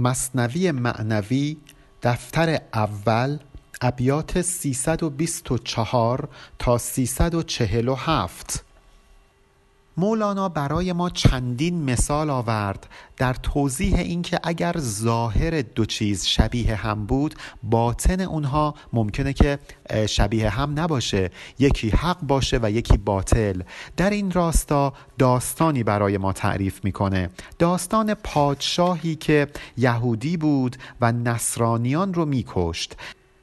مصنوی معنوی دفتر اول ابیات 324 تا 347 مولانا برای ما چندین مثال آورد در توضیح اینکه اگر ظاهر دو چیز شبیه هم بود باطن اونها ممکنه که شبیه هم نباشه. یکی حق باشه و یکی باطل. در این راستا داستانی برای ما تعریف می‌کنه. داستان پادشاهی که یهودی بود و نصرانیان رو میکشت.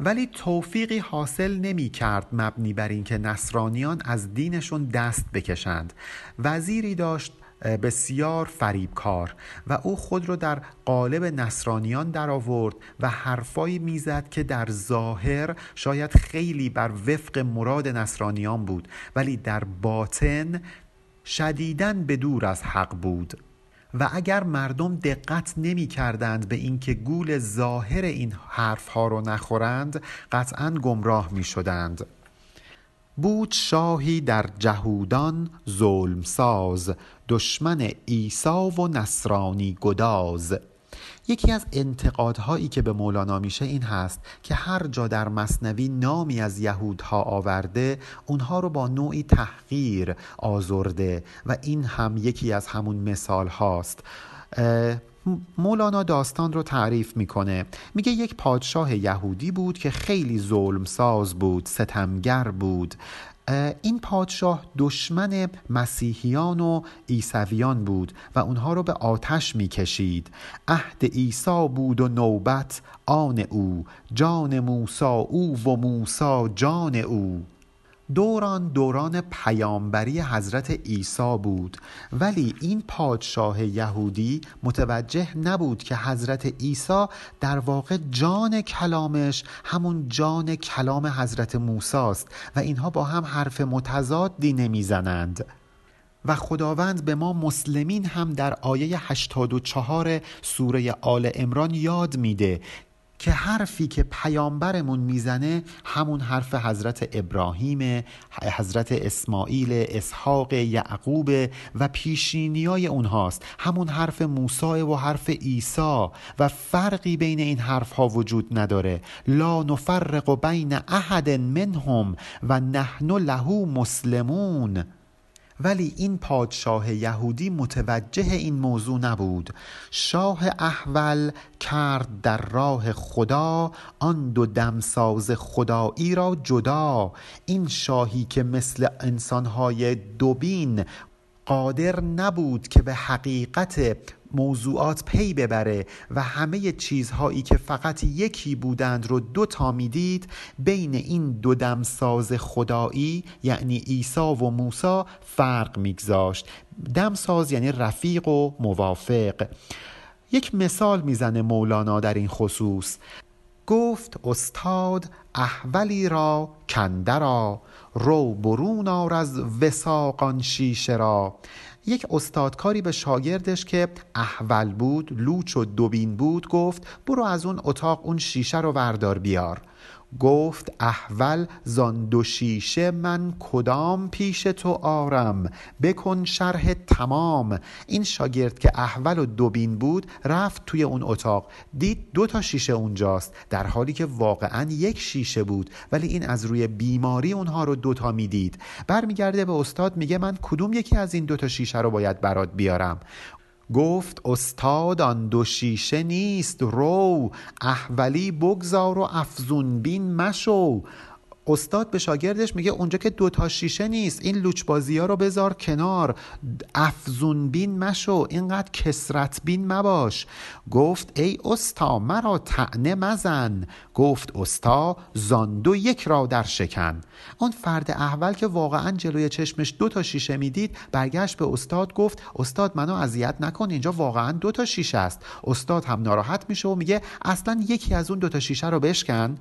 ولی توفیقی حاصل نمی کرد مبنی بر اینکه نصرانیان از دینشون دست بکشند. وزیری داشت بسیار فریبکار و او خود را در قالب نصرانیان در آورد و حرفایی می‌زد که در ظاهر شاید خیلی بر وفق مراد نصرانیان بود ولی در باطن شدیدن به دور از حق بود. و اگر مردم دقت نمی کردند به اینکه گول ظاهر این حرف ها رو نخورند قطعا گمراه می شدند بود شاهی در جهودان ظلم ساز دشمن عیسی و نصرانی گداز. یکی از انتقادهایی که به مولانا میشه این هست که هر جا در مصنوی نامی از یهودها آورده اونها رو با نوعی تحقیر آزرده و این هم یکی از همون مثال هاست مولانا داستان رو تعریف می‌کنه. میگه یک پادشاه یهودی بود که خیلی ظلم ساز بود ستمگر بود. این پادشاه دشمن مسیحیان و عیسویان بود و اونها رو به آتش می‌کشید. عهد عیسی بود و نوبت آن او جان موسا او و موسا جان او. دوران دوران پیامبری حضرت عیسی بود. ولی این پادشاه یهودی متوجه نبود که حضرت عیسی در واقع جان کلامش همون جان کلام حضرت موسی است و اینها با هم حرف متضادی نمی‌زنند. و خداوند به ما مسلمین هم در آیه 84 سوره آل امران یاد میده که حرفی که پیامبرمون می‌زنه همون حرف حضرت ابراهیم حضرت اسماعیل اسحاق یعقوب و پیشینیای اونهاست. همون حرف موسی و حرف عیسی و فرقی بین این حرف ها وجود نداره. لا نفرق بین احد منهم و نحن له مسلمون. ولی این پادشاه یهودی متوجه این موضوع نبود. شاه احول کرد در راه خدا آن دو دمساز خدایی را جدا. این شاهی که مثل انسانهای دوبین قادر نبود که به حقیقت موضوعات پی ببره و همه چیزهایی که فقط یکی بودند رو دو تا می‌دید بین این دو دمساز خدایی یعنی عیسی و موسی فرق میگذاشت. دمساز یعنی رفیق و موافق. یک مثال می‌زنه مولانا در این خصوص. گفت استاد احولی را کندرا رو برون آر از وساقان شیشه را. یک استادکاری به شاگردش که احول بود لوچ و دوبین بود گفت برو از اون اتاق اون شیشه رو وردار بیار. گفت احول زان دو شیشه من کدام پیش تو آرم؟ بکن شرح تمام. این شاگرد که احول و دوبین بود رفت توی اون اتاق. دید دو تا شیشه اونجاست در حالی که واقعا یک شیشه بود ولی این از روی بیماری اونها رو دوتا می‌دید. برمیگرده به استاد میگه من کدوم یکی از این دوتا شیشه رو باید برات بیارم؟ گفت استاد آن دو شیشه نیست رو احولی بگذار و افزون بین مشو. استاد به شاگردش میگه اونجا که دوتا شیشه نیست این لوچبازی ها رو بذار کنار. افزون بین مشو اینقدر کسرت بین مباش. گفت ای استا مرا تعنه مزن. گفت استا زاندو یک را در شکن. اون فرد احول که واقعا جلوی چشمش دو تا شیشه می‌دید برگشت به استاد گفت استاد منو اذیت نکن اینجا واقعا دو تا شیشه است. استاد هم ناراحت میشه و میگه اصلا یکی از اون دو تا شیشه رو بشکن.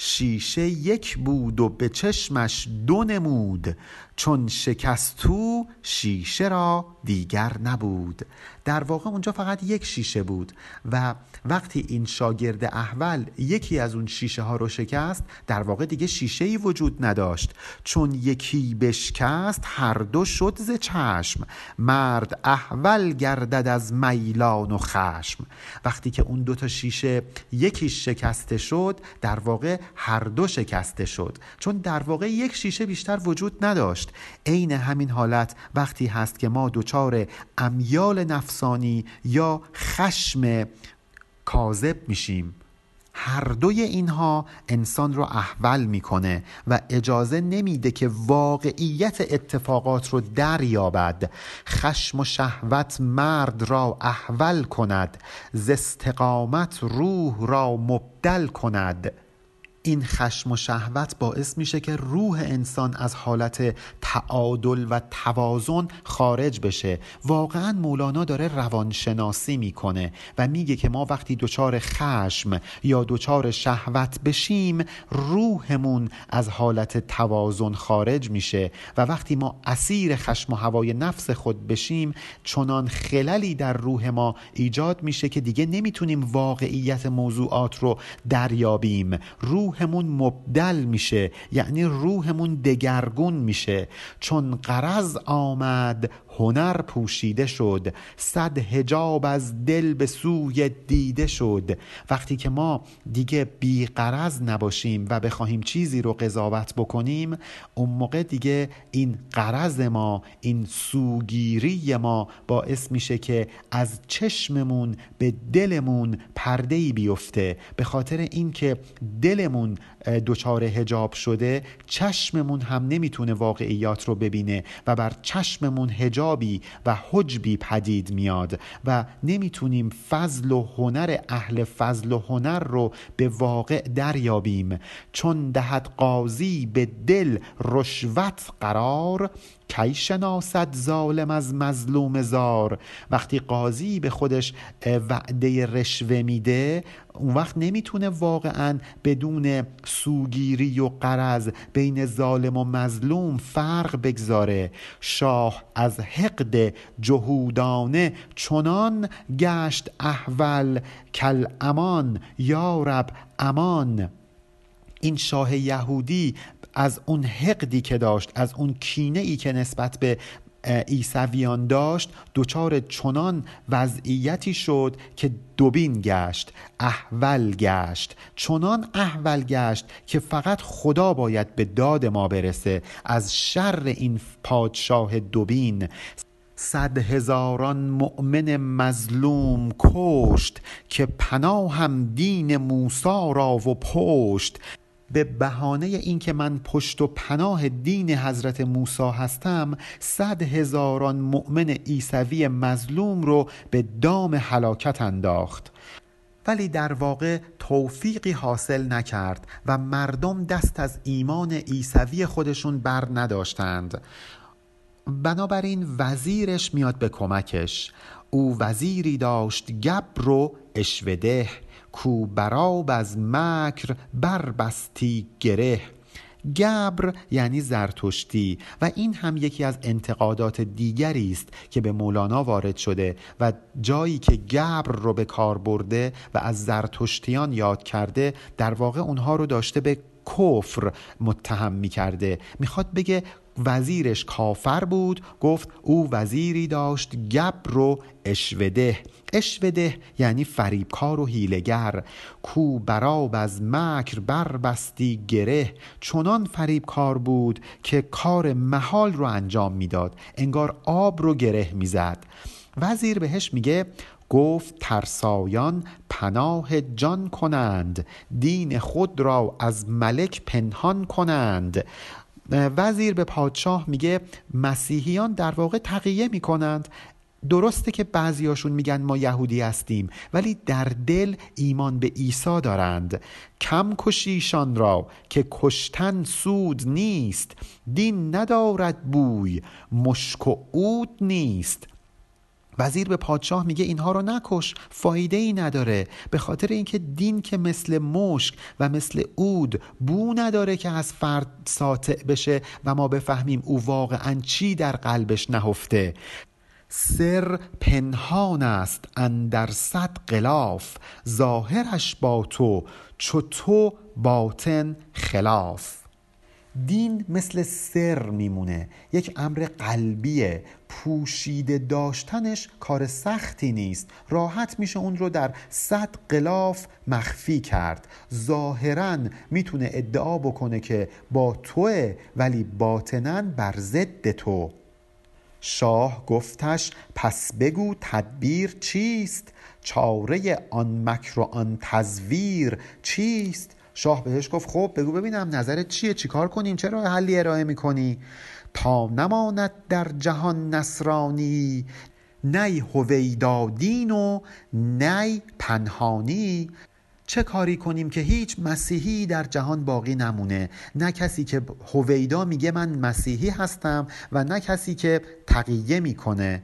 شیشه یک بود و به چشمش دو نمود. چون شکستو شیشه را دیگر نبود. در واقع اونجا فقط یک شیشه بود و وقتی این شاگرد احول یکی از اون شیشه ها رو شکست در واقع دیگه شیشه ای وجود نداشت. چون یکی بشکست هر دو شد ز چشم. مرد احول گردد از میلان و خشم. وقتی که اون دوتا شیشه یکی شکسته شد در واقع هر دو شکسته شد چون در واقع یک شیشه بیشتر وجود نداشت. عین همین حالت وقتی هست که ما دچار امیال نفسانی یا خشم کاذب میشیم. هر دوی اینها انسان رو احول می‌کنه و اجازه نمیده که واقعیت اتفاقات رو دریابد. خشم و شهوت مرد را احول کند ز استقامت روح را مبدل کند. این خشم و شهوت باعث میشه که روح انسان از حالت تعادل و توازن خارج بشه. واقعا مولانا داره روانشناسی می‌کنه و میگه که ما وقتی دچار خشم یا دچار شهوت بشیم روحمون از حالت توازن خارج میشه و وقتی ما اسیر خشم و هوای نفس خود بشیم چنان خللی در روح ما ایجاد میشه که دیگه نمی‌تونیم واقعیت موضوعات رو دریابیم. روح روحمون مبدل میشه یعنی روحمون دگرگون میشه. چون قرض آمد هنر پوشیده شد. صد هجاب از دل به سوی دیده شد. وقتی که ما دیگه بیقرض نباشیم و بخواهیم چیزی رو قضاوت بکنیم اون موقع دیگه این قرض ما این سوگیری ما باعث میشه که از چشممون به دلمون پرده بیفته. به خاطر اینکه دلمون دچار هجاب شده چشممون هم نمی‌تونه واقعیات رو ببینه و بر چشممون هجابی و حجبی پدید میاد و نمی‌تونیم فضل و هنر اهل فضل و هنر رو به واقع دریابیم. چون دهد قاضی به دل رشوت قرار کی شناسد ظالم از مظلوم زار؟ وقتی قاضی به خودش وعده رشوه میده اون وقت نمی‌تونه واقعا بدون سوگیری و قرض بین ظالم و مظلوم فرق بگذاره. شاه از حقد جهودانه چنان گشت احول کل امان یارب امان. این شاه یهودی از اون حقدی که داشت از اون کینه ای که نسبت به ایسویان داشت دچار چنان وضعیتی شد که دوبین گشت احول گشت. چنان احول گشت که فقط خدا باید به داد ما برسه. از شر این پادشاه دوبین صد هزاران مؤمن مظلوم کشت که پناه هم دین موسا را و پشت. به بهانه اینکه من پشت و پناه دین حضرت موسی هستم صد هزاران مؤمن عیسوی مظلوم رو به دام هلاکت انداخت. ولی در واقع توفیقی حاصل نکرد و مردم دست از ایمان عیسوی خودشون بر نداشتند. بنابراین وزیرش میاد به کمکش. او وزیری داشت گبر و اشوده کو براب از مکر بربستی گره. گبر یعنی زرتشتی و این هم یکی از انتقادات دیگری است که به مولانا وارد شده و جایی که گبر رو به کار برده و از زرتشتیان یاد کرده در واقع اونها رو داشته به کفر متهم می کرده می‌خواد بگه وزیرش کافر بود گفت او وزیری داشت گبر و اشوده. اشوده یعنی فریبکار و هیلگر کو براب از مکر بربستی گره. چنان فریبکار بود که کار محال رو انجام می‌داد. انگار آب رو گره می‌زد. وزیر بهش میگه گفت ترسایان پناه جان کنند. دین خود را از ملک پنهان کنند. وزیر به پادشاه میگه مسیحیان در واقع تقیه می‌کنند. درسته که بعضیاشون میگن ما یهودی هستیم ولی در دل ایمان به عیسی دارند. کم کشیشان را که کشتن سود نیست دین ندارد بوی مشک و عود نیست. وزیر به پادشاه میگه اینها رو نکش فایده ای نداره به خاطر اینکه دین که مثل مشک و مثل عود بو نداره که از فرد ساطع بشه و ما بفهمیم او واقعا چی در قلبش نهفته. سر پنهان است اندر صد غلاف ظاهرش با تو چو تو باطن خلاف. دین مثل سر میمونه. یک امر قلبیه. پوشیده داشتنش کار سختی نیست. راحت میشه اون رو در صد قلاف مخفی کرد. ظاهرا می‌تونه ادعا بکنه که با توه ولی باطنا بر ضد تو. شاه گفتش پس بگو تدبیر چیست؟ چاره آن مکر و آن تزویر چیست؟ شاه بهش گفت خب بگو ببینم نظرت چیه؟ چیکار کنیم؟ چرا حلی ارائه می‌کنی؟ تا نماند در جهان نصرانی نی هویدا دین و نی پنهانی. چه کاری کنیم که هیچ مسیحی در جهان باقی نمونه؟ نه کسی که هویدا میگه من مسیحی هستم و نه کسی که تقیه می‌کنه.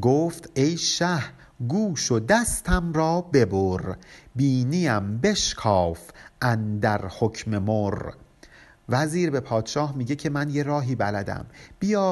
گفت ای شه گوش و دستم را ببر بینیم بشکاف اندر حکم مر. وزیر به پادشاه میگه که من یه راهی بلدم بیا